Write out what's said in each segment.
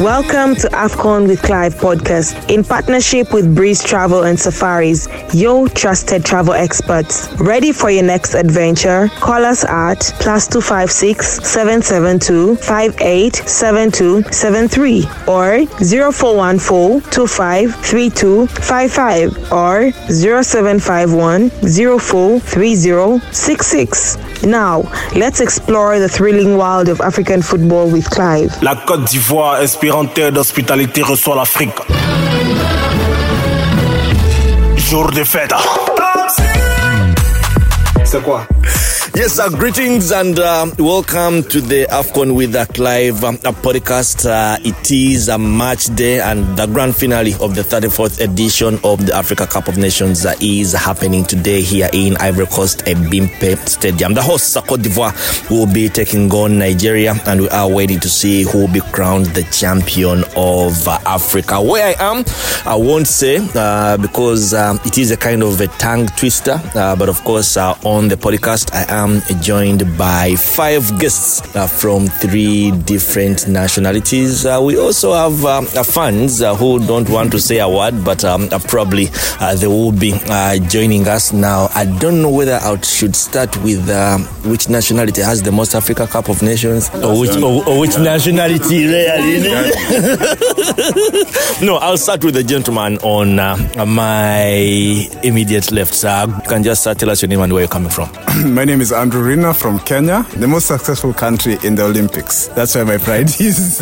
Welcome to AFCON with Clive podcast in partnership with Breeze Travel and Safaris, your trusted travel experts. Ready for your next adventure? Call us at plus 256 772 587273 or 0414 253255 or 0751 043066. Now, let's explore the thrilling world of African football with Clive. La Côte d'Ivoire, espérante d'hospitalité, reçoit l'Afrique. Jour de fête. C'est quoi? Yes, uh, greetings and uh, welcome to the AFCON with uh, Clive um, podcast. Uh, it is a match day and the grand finale of the 34th edition of the Africa Cup of Nations uh, is happening today here in Ivory Coast at Bimpe Stadium. The host, Cote d'Ivoire, will be taking on Nigeria and we are waiting to see who will be crowned the champion of uh, Africa. Where I am, I won't say uh, because um, it is a kind of a tongue twister, but of course, on the podcast, I am joined by five guests uh, from three different nationalities. Uh, we also have uh, fans uh, who don't want to say a word, but um, uh, probably uh, they will be uh, joining us now. I don't know whether I should start with which nationality has the most Africa Cup of Nations or which, or, or which nationality really. no, I'll start with the gentleman on uh, my immediate left. Uh, you can just uh, tell us your name and where you're coming from. My name is Andrew Orina from Kenya, the most successful country in the Olympics. That's where my pride is.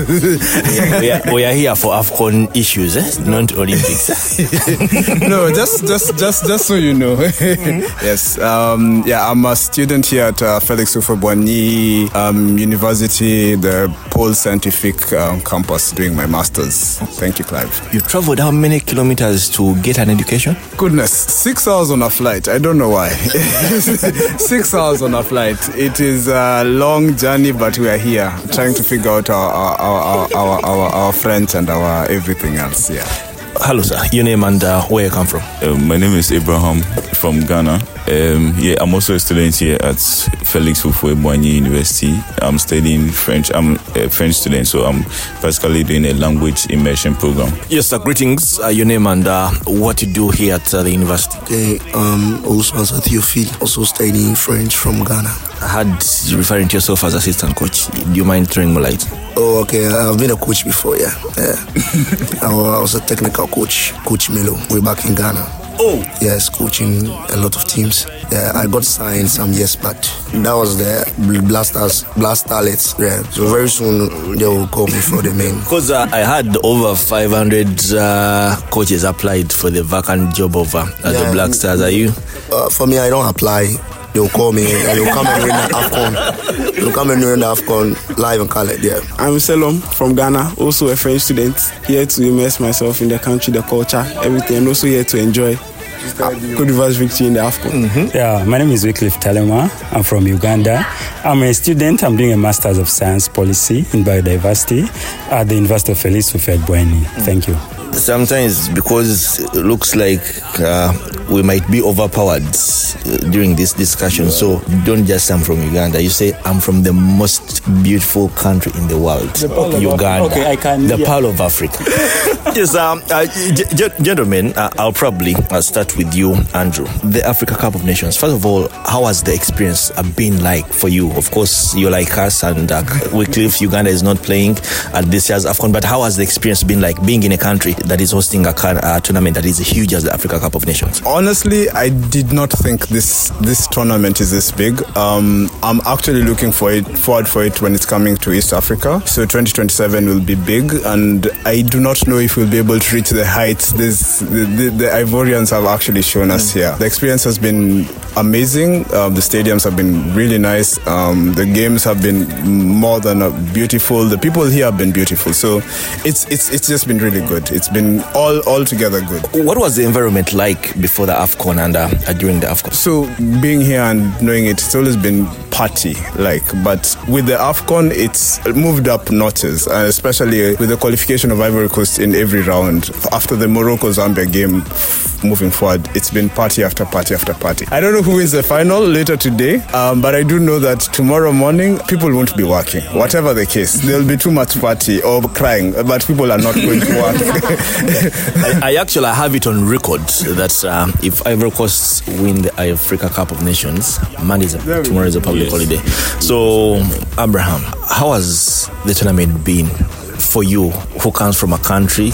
we, are, we are here for AFCON issues, eh? not Olympics. no, just just just just so you know. yes, um, yeah, I'm a student here at uh, Felix Houphouët-Boigny um, University, the Paul Scientific um, campus, doing my masters. Thank you, Clive. you traveled how many kilometers to get an education? Goodness, six hours on a flight. I don't know why. six hours on a flight. It is a long journey, but we are here trying to figure out our our, our, our, our, our friends and our everything else. Yeah. Hello, sir. Your name and uh, where you come from? Um, my name is Abraham from Ghana. Um, yeah, I'm also a student here at Felix Houphouët-Boigny University. I'm studying French. I'm a French student, so I'm basically doing a language immersion program. Yes, sir. Greetings. Uh, your name and uh, what you do here at uh, the university. Okay, um, Ousmane Theophile, also studying French from Ghana. I had referring to yourself as assistant coach. Do you mind throwing more light? Oh, okay, I've been a coach before, yeah. yeah. I was a technical coach, Coach Melo, way back in Ghana. Oh, Yes, coaching a lot of teams. Yeah, I got signed some years back. That was the Blasters, Black Starlets. Yeah, so very soon they will call me for the main. because uh, I had over 500 uh, coaches applied for the vacant job of uh, at the Yeah. Black Stars. Are you? Uh, for me, I don't apply. They'll call me and they'll come and win the AFCON. They'll come and win the AFCON live in Khaled, yeah. I'm Selorm from Ghana, also a French student, here to immerse myself in the country, the culture, everything, and also here to enjoy Cote d'Ivoire's victory in the AFCON. Mm-hmm. Yeah, my name is Wycliff Talemwa. I'm from Uganda. I'm a student. I'm doing a Masters of Science Policy in Biodiversity at the University of Felix Houphouët-Boigny. Thank you. Sometimes because it looks like uh, we might be overpowered uh, during this discussion. So don't just say I'm from Uganda. You say I'm from the most beautiful country in the world, Pearl of Uganda. Af- okay, I can- The yeah. Pearl of Africa. yes, um, uh, g- g- gentlemen, uh, I'll probably uh, start with you, Andrew. The Africa Cup of Nations. First of all, how has the experience uh, been like for you? Of course, you're like us, and uh, Wycliff, Uganda is not playing at this year's AFCON. But how has the experience been like being in a country that is hosting a car- uh, tournament that is as huge as the Africa Cup of Nations? Honestly, I did not think this this tournament is this big. Um, I'm actually looking for it forward for it when it's coming to East Africa. So 2027 will be big, and I do not know if we'll be able to reach the heights this the, the, the Ivorians have actually shown us here. The experience has been amazing. Um, the stadiums have been really nice. Um, the games have been more than uh, beautiful. The people here have been beautiful. So it's it's it's just been really good. It's been all all together good. What was the environment like before the AFCON and uh, uh, during the AFCON? So being here and knowing it, it's always been party like, but with the Afcon, it's moved up notches, and especially with the qualification of Ivory Coast in every round after the Morocco Zambia game. moving forward, it's been party after party after party. I don't know who wins the final later today, um, but I do know that tomorrow morning people won't be working. Whatever the case, there'll be too much party or crying, but people are not going to work. I, I actually have it on record that um, if Ivory Coast win the Africa Cup of Nations, Monday is a, tomorrow is a public holiday. So, Abraham, how has the tournament been for you, who comes from a country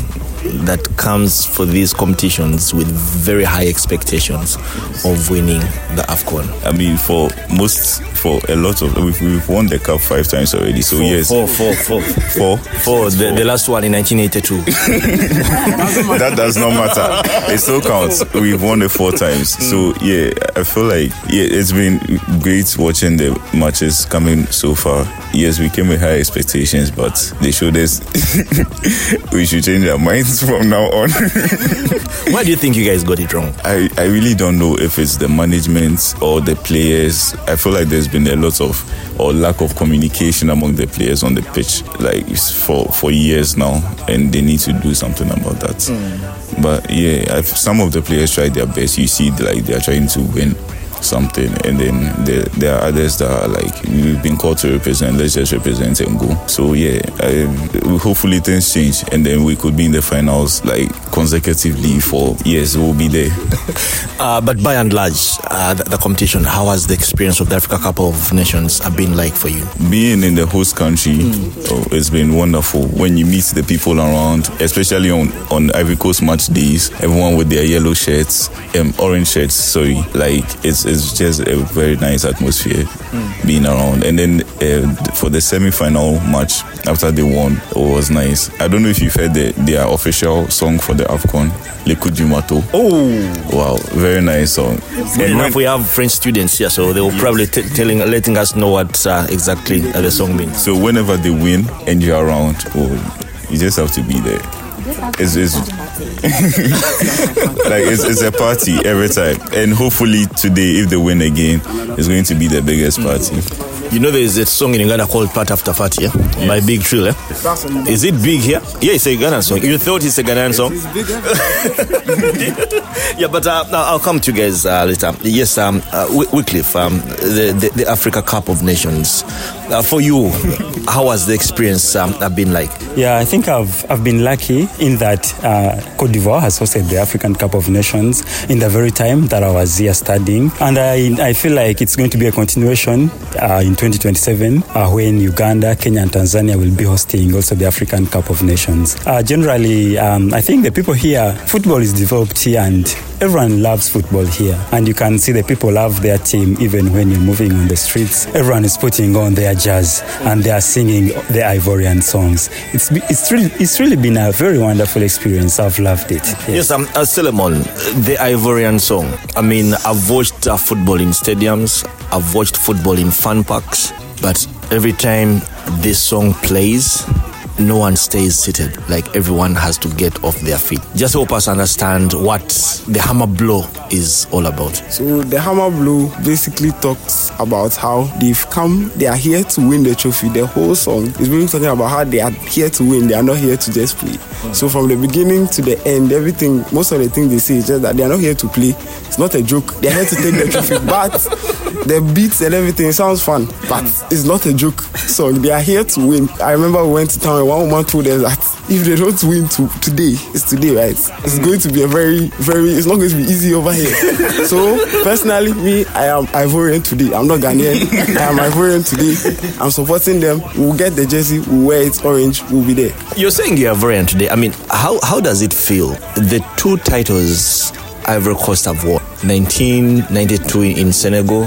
that comes for these competitions with very high expectations of winning the AFCON? I mean, for most, for a lot of, we've, we've won the cup five times already. So Four, yes, four, four, four. four. Four, the, the last one in 1982. that does not matter. It still counts. We've won it four times. So yeah, I feel like yeah, it's been great watching the matches coming so far. Yes, we came with high expectations, but they showed us we should change our minds from now on. Why do you think you guys got it wrong? I, I really don't know if it's the management or the players. I feel like there's been a lot of or lack of communication among the players on the pitch, like for for years now, and they need to do something about that. Hmm. But yeah, I've, some of the players tried their best. You see, like they are trying to win something, and then there, there are others that are like we've been called to represent. Let's just represent and go. So yeah, I, hopefully things change, and then we could be in the finals like consecutively for years. We'll be there. Uh, but by and large, uh, the, the competition, how has the experience of the Africa Cup of Nations been like for you? being in the host country oh, it's been wonderful when you meet the people around especially on on ivory coast match days everyone with their yellow shirts um, orange shirts sorry like it's, it's just a very nice atmosphere being around and then uh, for the semi-final match after they won it was nice i don't know if you've heard the, their official song for the afcon Le Coup du Marteau. Oh, wow very nice song good enough. We have French students here, so they will probably t- telling, letting us know what uh, exactly uh, the song means. So whenever they win and you're around, oh, you just have to be there. It's, it's like it's, it's a party every time, and hopefully today, if they win again, it's going to be the biggest party. You know, there is a song in Uganda called Parte After Parte, yeah? By Big Tril, eh? Is it big here? Yeah, it's a Ghanaian song. You thought it's a Ghanaian song? yeah, but uh, now I'll come to you guys uh, later. Yes, um, uh, Wy- Wycliff, um, the, the, the Africa Cup of Nations. Uh, for you, how has the experience um, uh, been like? Yeah, I think I've, I've been lucky in that uh, Cote d'Ivoire has hosted the African Cup of Nations in the very time that I was here studying. And I, I feel like it's going to be a continuation uh, in 2027 uh, when Uganda, Kenya, and Tanzania will be hosting also the African Cup of Nations. Uh, generally, um, I think the people here, football is developed here and everyone loves football here. And you can see the people love their team even when you're moving on the streets. Everyone is putting on their jazz and they are singing the Ivorian songs. It's, it's, really, it's really been a very wonderful experience. I've loved it. Yes, um, uh, Solomon, the Ivorian song. I mean, I've watched uh, football in stadiums, I've watched football in fun parks, but every time this song plays, no one stays seated. Like everyone has to get off their feet. Just help us understand what the hammer blow is all about. So the hammer blow basically talks about how they've come, they are here to win the trophy. The whole song is really talking about how they are here to win. They are not here to just play. Hmm. So from the beginning to the end, everything, most of the things they say is just that they are not here to play. It's not a joke. They are here to take the trophy. But the beats and everything sounds fun, but it's not a joke song. They are here to win. I remember we went to town and one woman told us that if they don't win to, today, it's today, right? It's mm. going to be a very, very, it's not going to be easy over here. so personally, me, I am Ivorian today. I'm not Ghanaian. I am Ivorian today. I'm supporting them. We'll get the jersey, we'll wear it orange, we'll be there. You're saying you're Ivorian today. I mean, how, how does it feel? The two titles Ivory Coast have won 1992 in Senegal,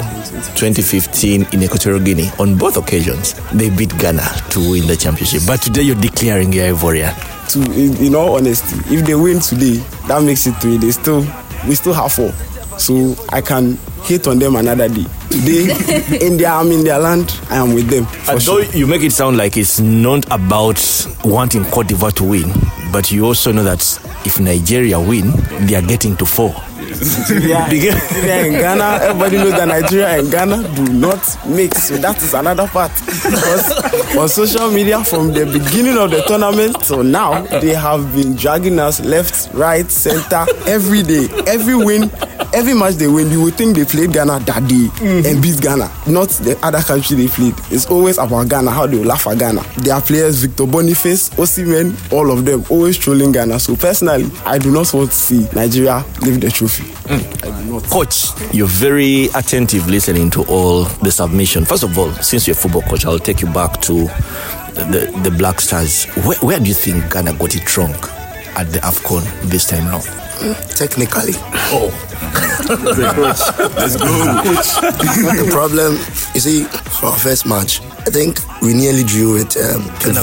2015 in Equatorial Guinea. On both occasions, they beat Ghana to win the championship. But today you're declaring you're Ivorian. To, in, in all honesty, if they win today, that makes it three. They still, we still have four. So I can hate on them another day. Today, in their, I'm in their land. I am with them. For Although sure. you make it sound like it's not about wanting Cote d'Ivoire to win, but you also know that if Nigeria win, they are getting to four. Nigeria, Nigeria and Ghana. Everybody knows that Nigeria and Ghana do not mix. So that is another part. Because on social media, from the beginning of the tournament till now, they have been dragging us left, right, center every day. Every win, every match they win, you would think they played Ghana that day mm-hmm. and beat Ghana, not the other country they played. It's always about Ghana, how they laugh at Ghana. Their players, Victor Boniface, Osimhen, all of them, always trolling Ghana. So personally, I do not want to see Nigeria leave the trophy. Mm. Coach, you're very attentive listening to all the submission. First of all, since you're a football coach, I'll take you back to the, the Black Stars. Where, where do you think Ghana got it wrong at the AFCON this time around? Technically. Oh. Let's go. the problem, you see, for our first match, I think we nearly drew with um, Cape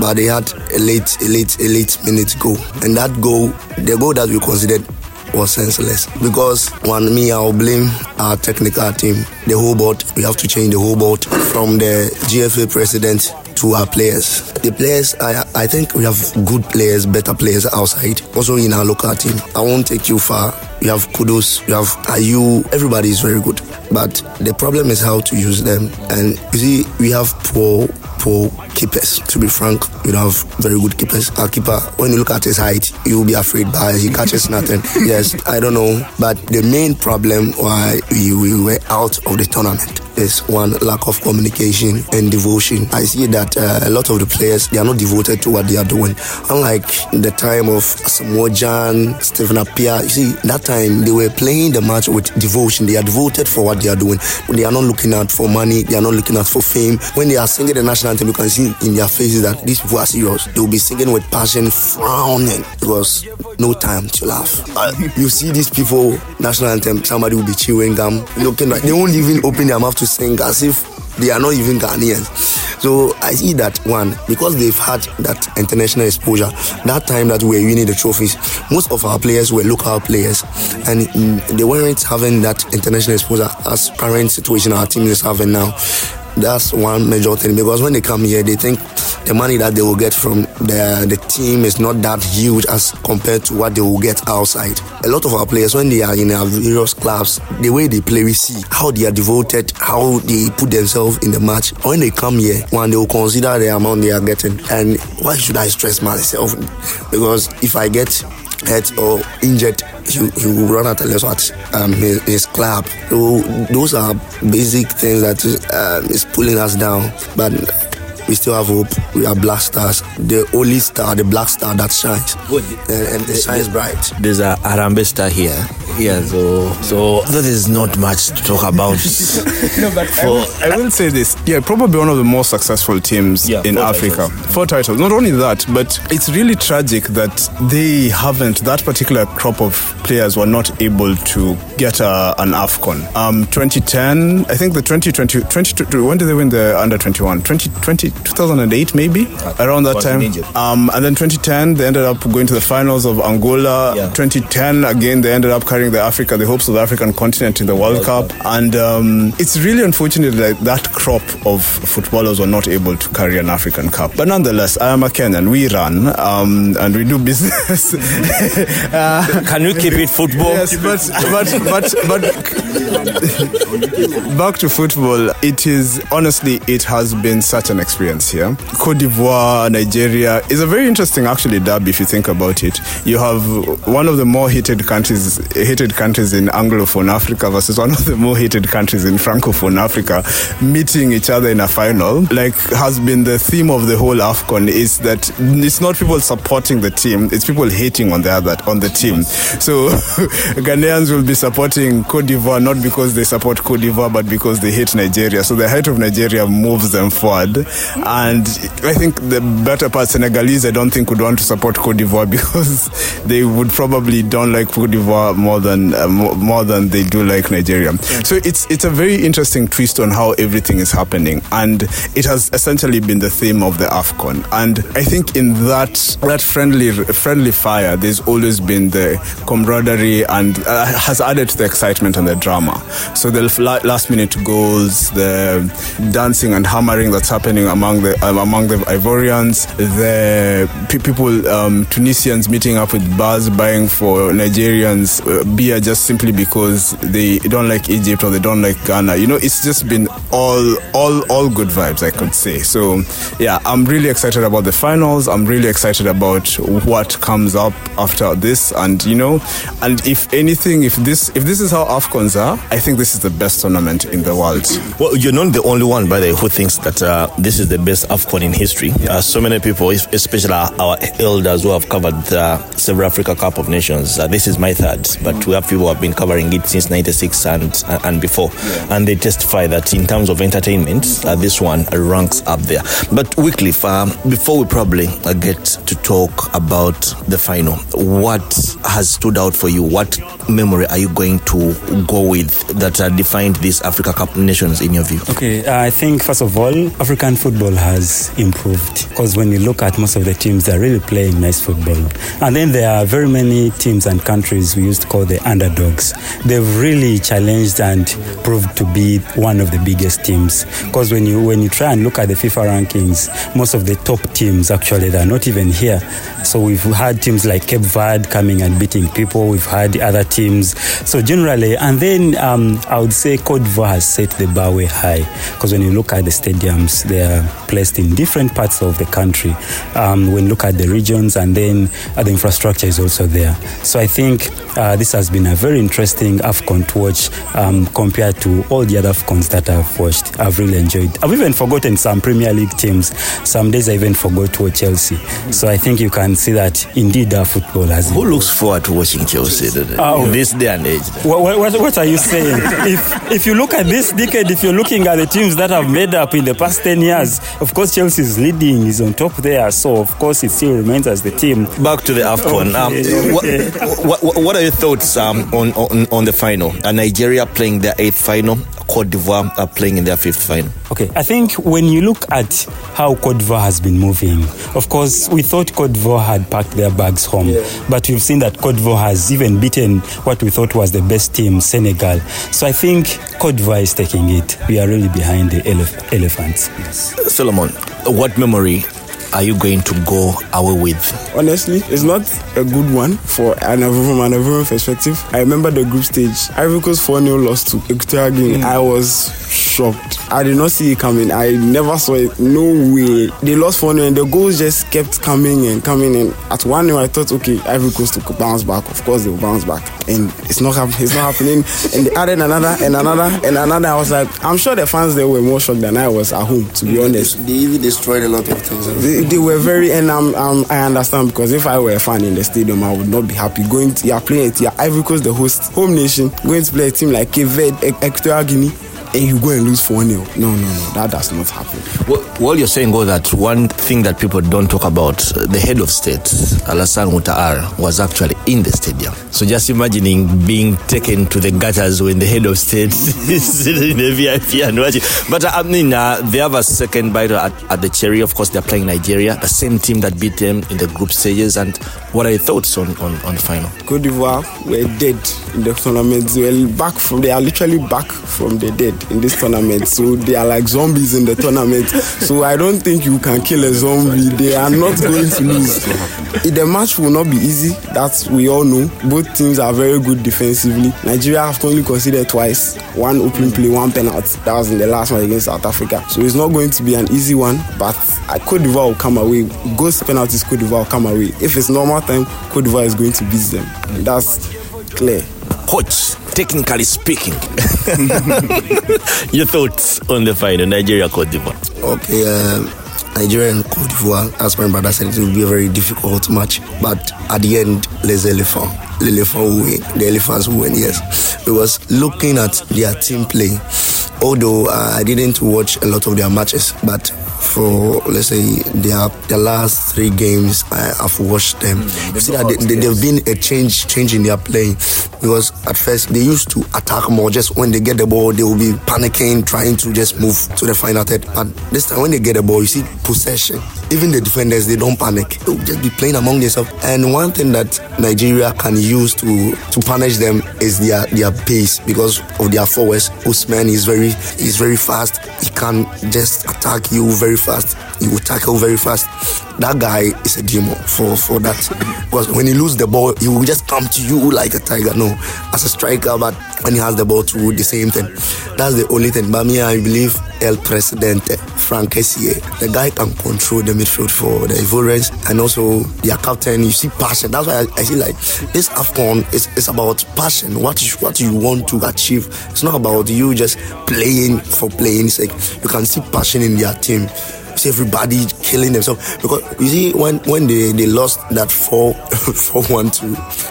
but they had a late, a late, a late minute goal, and that goal, the goal that we considered was senseless because one me I'll blame our technical team the whole board we have to change the whole board from the GFA president to our players. The players I, I think we have good players better players outside. Also in our local team. I won't take you far. We have Kudus, we have Ayew everybody is very good but the problem is how to use them and you see we have poor poor keepers. To be frank, we don't have very good keepers. Our keeper, when you look at his height, you'll be afraid, but he catches nothing. yes, I don't know. But the main problem why we, we were out of the tournament is one lack of communication and devotion. I see that uh, a lot of the players they are not devoted to what they are doing. Unlike the time of Asamoah Gyan, Stephen Appiah, you see that time they were playing the match with devotion. They are devoted for what they are doing. They are not looking out for money. They are not looking out for fame. When they are singing the national anthem, you can see in their faces that these people are serious. They will be singing with passion, frowning because no time to laugh. Uh, you see these people national anthem, somebody will be chewing gum, looking like they won't even open their mouth to sing as if they are not even Ghanaians. So I see that one because they've had that international exposure. That time that we were winning the trophies, most of our players were local players, and mm, they weren't having that international exposure as current situation our team is having now that's one major thing because when they come here, they think the money that they will get from the the team is not that huge as compared to what they will get outside. A lot of our players, when they are in our various clubs, the way they play, we see how they are devoted, how they put themselves in the match. When they come here, one they will consider the amount they are getting. And why should I stress myself? Because if I get hurt or injured, he, he will run out and what um, his, his club. So those are basic things that um, is pulling us down. But we still have hope. We are black stars. The only star, the black star that shines. Good. Eh, and, and it shines bright. There's a Harambee star here. Yeah, so so that is not much to talk about. no, but for, I, will, I will say this. Yeah, probably one of the most successful teams yeah, in Africa. Titles. Four titles. Not only that, but it's really tragic that they haven't, that particular crop of players were not able to get a, an AFCON. Um, 2010, I think the 2020, 20, when did they win the under 21? 2020, 2008 maybe around that time. Um, and then 2010 they ended up going to the finals of Angola. Yeah. 2010 again they ended up carrying the Africa, the hopes of the African continent in the World, Cup. And um, it's really unfortunate that that crop of footballers were not able to carry an African Cup. But nonetheless, I am a Kenyan. We run um, and we do business. uh, Can you keep it football? Yes, but but but but back to football. It is honestly, it has been such an experience experience here. Cote d'Ivoire, Nigeria is a very interesting actually derby if you think about it. You have one of the more heated countries, hated countries in Anglophone Africa versus one of the more hated countries in Francophone Africa meeting each other in a final. Like has been the theme of the whole AFCON is that it's not people supporting the team, it's people hating on the other on the team. So Ghanaians will be supporting Cote d'Ivoire not because they support Cote d'Ivoire but because they hate Nigeria. So the hate of Nigeria moves them forward. And I think the better part, Senegalese, I don't think would want to support Cote d'Ivoire because they would probably don't like Cote d'Ivoire more than uh, more than they do like Nigeria. Yeah. So it's it's a very interesting twist on how everything is happening, and it has essentially been the theme of the Afcon. And I think in that that friendly friendly fire, there's always been the camaraderie and uh, has added to the excitement and the drama. So the last minute goals, the dancing and hammering that's happening among the um, among the Ivorians, the people um, Tunisians meeting up with bars buying for Nigerians, uh, beer just simply because they don't like Egypt or they don't like Ghana. You know, it's just been all all all good vibes, I could say. So yeah, I'm really excited about the finals. I'm really excited about what comes up after this, and you know, and if anything, if this if this is how Afcons are, I think this is the best tournament in the world. Well, you're not the only one, by the way, who thinks that uh, this is the best AFCON in history. Uh, so many people, especially our, elders who have covered uh, Africa Cup of Nations, uh, this is my third, but we have people who have been covering it since 96 and, and before. And they testify that in terms of entertainment, uh, this one ranks up there. But Wycliff, um, before we probably uh, get to talk about the final, what has stood out for you? What memory are you going to go with that defined this Africa Cup of nations in your view? Okay, I think first of all, African football has improved because when you look at most of the teams, they're really playing nice football. And then there are very many teams and countries we used to call the underdogs. They've really challenged and proved to be one of the biggest teams because when you when you try and look at the FIFA rankings, most of the top teams actually they're not even here. So we've had teams like Cape Verde coming and beating people. We've had other teams. So generally, and then um, I would say Cote d'Ivoire has set the bar way high because when you look at the stadiums, they are placed in different parts of the country. Um, when you look at the regions, and then at the infrastructure is also there. So I think uh, this has been a very interesting AFCON to watch um, compared to all the other AFCONs that I've watched. I've really enjoyed. I've even forgotten some Premier League teams. Some days I even forgot to watch Chelsea. So I think you can see that indeed our football has. Who looks forward to watching Chelsea uh, in this day and age? What, what, what are you saying? if if you look at this decade, if you're looking at the teams that have made up in the past ten years, of course Chelsea is leading, is on top there. So of course it still remains as the team. Back to the Afcon. Okay, um. What, what, what, are your thoughts um, on, on on the final? Uh, Nigeria playing their eighth final, Cote d'Ivoire are playing in their fifth final. Okay, I think when you look at how Cote d'Ivoire has been moving, of course we thought Cote d'Ivoire had packed their bags home, yeah. but we've seen that Cote d'Ivoire has even beaten what we thought was the best team, Senegal. So I think Cote d'Ivoire is taking it. We are really behind the elef- elephants. Yes. Solomon, what memory are you going to go away with? Honestly, it's not a good one for an from an Ivorian perspective. I remember the group stage. Ivory Coast 4 0 lost to Equatorial Guinea. Mm. I was shocked. I did not see it coming. I never saw it. No way. They lost 4 0 and the goals just kept coming and coming. And at 1 0, I thought, okay, Ivory Coast will bounce back. Of course, they'll bounce back. And it's not, it's not happening. and they added another and another and another. I was like, I'm sure the fans there were more shocked than I was at home, to be honest. They even destroyed a lot of things. They, they were very, and I'm, I'm, i understand because if I were a fan in the stadium, I would not be happy. Going to, you're playing it, you're Ivory Coast, the host, home nation, going to play a team like Cape Verde, Equatorial Guinea and you go and lose 4 0. No, no, no, that does not happen. Well, well, you're saying, go that one thing that people don't talk about, the head of state, Alassane Ouattara, was actually in the stadium. So just imagining being taken to the gutters when the head of state is in the VIP and watching. But I mean, uh, they have a second bite at, at, the cherry. Of course, they're playing Nigeria, the same team that beat them in the group stages. And what are your thoughts on, on, on the final? Cote d'Ivoire were dead in the tournament. They, back from, they are literally back from the dead in this tournament. So they are like zombies in the tournament. So I don't think you can kill a zombie. They are not going to lose. The match will not be easy. That we all know. Both teams are very good defensively. Nigeria have only conceded twice. One open play, one penalty. That was in the last one against South Africa. So it's not going to be an easy one. But Cote d'Ivoire will come away. Goals penalties, Cote d'Ivoire will come away. If it's normal time, Cote d'Ivoire is going to beat them. That's clear. Coach, technically speaking, your thoughts on the final, Nigeria Cote d'Ivoire? Okay, um, Nigeria and Cote d'Ivoire, as my brother said, it will be a very difficult match. But at the end, les éléphants. The elephant will win. The elephants will win, yes. Because looking at their team play, although uh, I didn't watch a lot of their matches, but for let's say their the last three games I, have watched them. Mm, you see that they, they, have been a change change in their play because at first they used to attack more. Just when they get the ball, they will be panicking, trying to just move to the final third. But this time when they get the ball, you see possession. Even the defenders they don't panic. They'll just be playing among themselves. And one thing that Nigeria can use to to punish them is their their pace because of their forwards. Osimhen is very is very fast. He can just attack you very fast. He will tackle very fast. That guy is a demon for for that because when he lose the ball, he will just come to you like a tiger. No, as a striker, but when he has the ball too, the same thing. That's the only thing. But me, I believe El Presidente, Frank Kessié, the guy can control the midfield for the Ivorians and also their captain. You see passion. That's why I, I see like this AFCON is, is about passion. What you, what you want to achieve. It's not about you just playing for playing sake. You can see passion in their team see everybody killing themselves. Because you see when when they, they lost that 4 4 1 to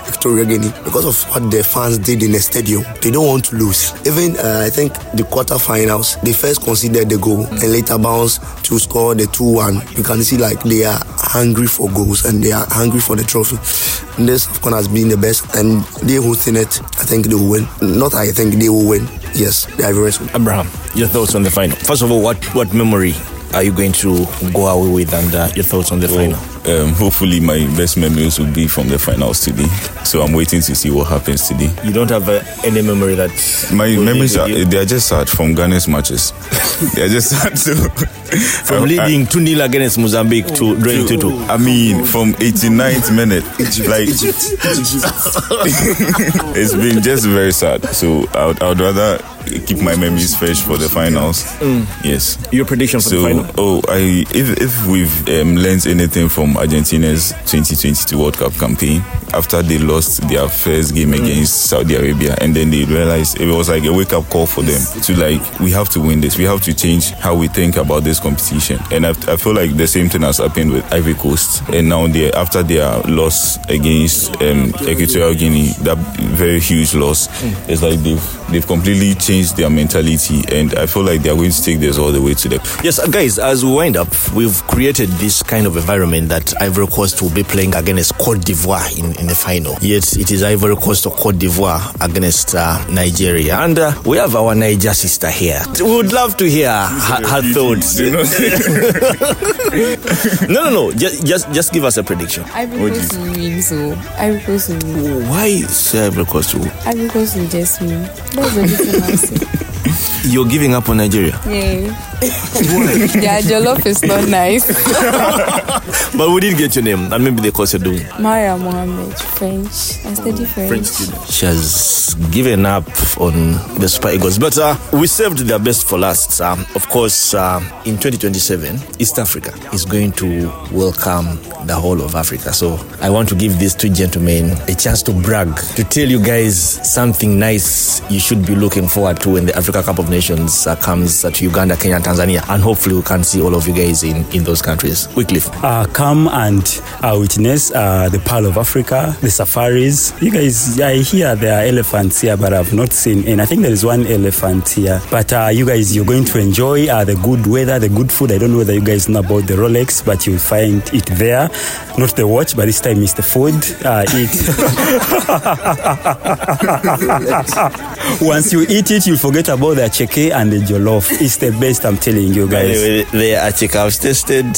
Victoria Guinea because of what the fans did in the stadium they don't want to lose. Even uh, I think the quarterfinals they first conceded the goal and later bounced to score the 2 1 you can see like they are hungry for goals and they are hungry for the trophy. And this course has been the best. And they hosting it I think they will win. Not I think they will win. Yes the Ivorians Abraham your thoughts on the final? First of all what what memory are you going to go away with and uh, your thoughts on the final? Um, hopefully, my best memories will be from the finals today. So I'm waiting to see what happens today. You don't have uh, any memory that My memories are they are just sad from Ghana's matches. they are just sad. So from I- I- leading 2 0 against Mozambique to drawing 2 2. I mean, from 89th minute, like it's been just very sad. So I would, I would rather keep my memories fresh for the finals. Yes. Your prediction for So, the final? oh, I if if we've um, learned anything from Argentina's 2022 World Cup campaign after they lost their first game against Saudi Arabia, and then they realized it was like a wake up call for them to like we have to win this. We have to change how we think about this competition. And I, I feel like the same thing has happened with Ivory Coast, and now they after their loss against um, Equatorial Guinea, that very huge loss, it's like they've they've completely changed their mentality, and I feel like they are going to take this all the way to the Yes, uh, guys, as we wind up, we've created this kind of environment that Ivory Coast will be playing against Cote d'Ivoire in, in the final. Yet it is Ivory Coast or Cote d'Ivoire against uh, Nigeria. And uh, we have our Niger sister here. We would love to hear her, her thoughts. no, no, no. Just, just, just give us a prediction. Ivory Coast is- will win, so Ivory Coast will win. Why is Ivory Coast? will- Ivory Coast will just win. That's the reason I say. You're giving up on Nigeria. Yeah. Their jollof is not nice. But we did get your name, and maybe the course you're doing. Maria Mohammed, French. I study French. She has given up on the Super Eagles, but uh, we saved their best for last. Um, of course, uh, in 2027, East Africa is going to welcome the whole of Africa. So I want to give these two gentlemen a chance to brag, to tell you guys something nice you should be looking forward to when the Africa Cup of Nations uh, comes uh, to Uganda, Kenya, and Tanzania. And hopefully, we can see all of you guys in, in those countries. Wycliff. uh, come and uh, witness uh, the Pearl of Africa, the safaris. You guys, I hear there are elephants here, but I've not seen any. I think there is one elephant here. But uh, you guys, you're going to enjoy uh, the good weather, the good food. I don't know whether you guys know about the Rolex, but you'll find it there. Not the watch, but this time it's the food. Uh, eat. Once you eat it, you'll forget about the cheke and the jollof. It's the best, I'm telling you guys. Anyway, the Attiéké I've tested,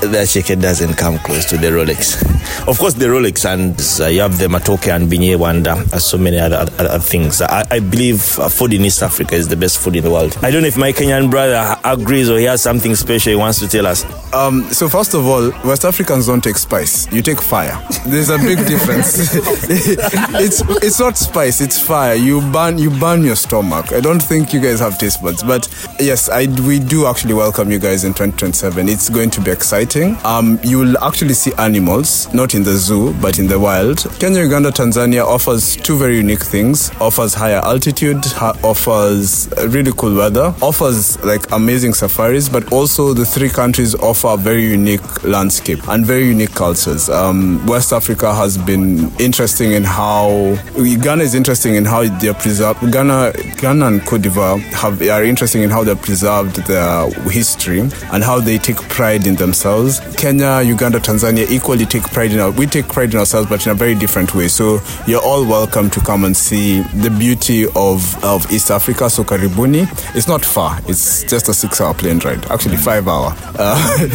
the Attiéké doesn't come close to the Rolex. Of course, the Rolex and uh, you have the Matoke and Binye Wanda and so many other, other, other things. I, I believe uh, food in East Africa is the best food in the world. I don't know if my Kenyan brother agrees or he has something special he wants to tell us. Um, so first of all, West Africans don't take spice. You take fire. There's a big difference. it's it's not spice. It's fire. You burn you burn your stomach. I don't think you guys have taste buds, but yes, I we do actually welcome you guys in 2027. It's going to be exciting. Um, you will actually see animals, not in the zoo, but in the wild. Kenya, Uganda, Tanzania offers two very unique things. Offers higher altitude. Ha- offers really cool weather. Offers like amazing safaris, but also the three countries offer very unique landscape and very unique cultures. Um, West Africa has been interesting in how Ghana is interesting in how they're preserved. Ghana, Ghana and Cote d'Ivoire have are interesting in how they're preserved their history and how they take pride in themselves. Kenya, Uganda, Tanzania equally take pride in our. We take pride in ourselves, but in a very different way. So you're all welcome to come and see the beauty of of East Africa. So Karibuni, it's not far. It's just a six-hour plane ride. Actually, five hour. Uh,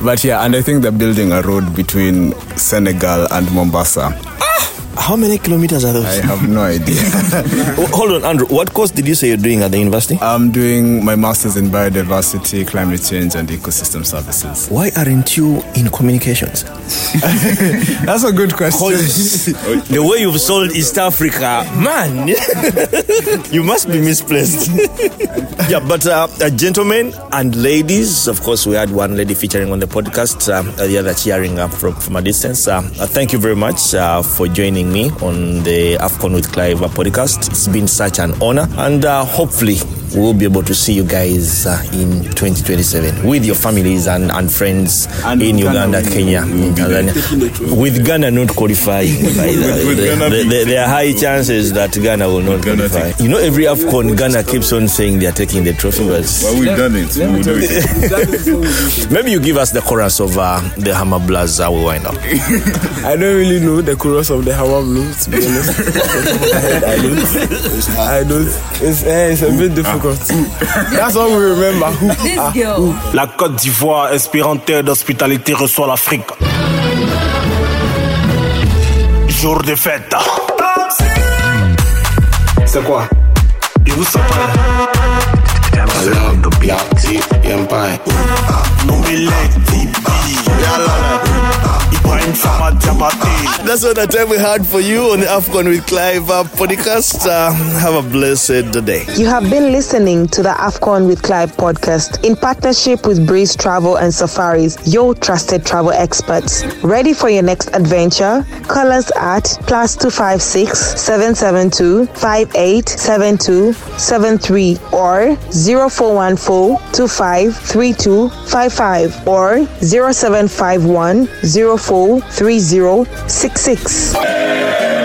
but yeah, and I think they're building a road between Senegal and Mombasa. How many kilometers are those? I have no idea. Hold on, Andrew. What course did you say you're doing at the university? I'm doing my master's in biodiversity, climate change, and ecosystem services. Why aren't you in communications? That's a good question. the way you've sold East Africa, man, you must be misplaced. yeah, but uh, uh, gentlemen and ladies, of course, we had one lady featuring on the podcast, uh, the other cheering up from, from a distance. Uh, uh, thank you very much uh, for joining me on the AFCON with Clive podcast. It's been such an honor, and uh, hopefully, we'll be able to see you guys uh, in 2027 with your families and, and friends and in Uganda, Kenya, in Tanzania. With Ghana not qualifying, by the, with, the, the, there are high chances that Ghana will not qualify. You know, every AFCON, Ghana keeps on saying they are taking the trophy. But well, we've done it. We'll do it. Maybe you give us the chorus of uh, the Hammer Blues. I will wind up. I don't really know the chorus of the Hammer Blues, to be honest. I don't. I don't. It's, eh, it's a bit difficult. That's all we remember. This ah, girl. La Côte d'Ivoire, inspirante terre d'hospitalité, reçoit l'Afrique. Jour de fête. C'est quoi? Et vous savez I love the black empire. No me let That's all the time we had for you on the AFCON with Clive uh, podcast. Uh, have a blessed day. You have been listening to the AFCON with Clive podcast in partnership with Breeze Travel and Safaris, your trusted travel experts. Ready for your next adventure? Call us at plus 256 772 5872 73 or 0414 253255 or 0751 043066.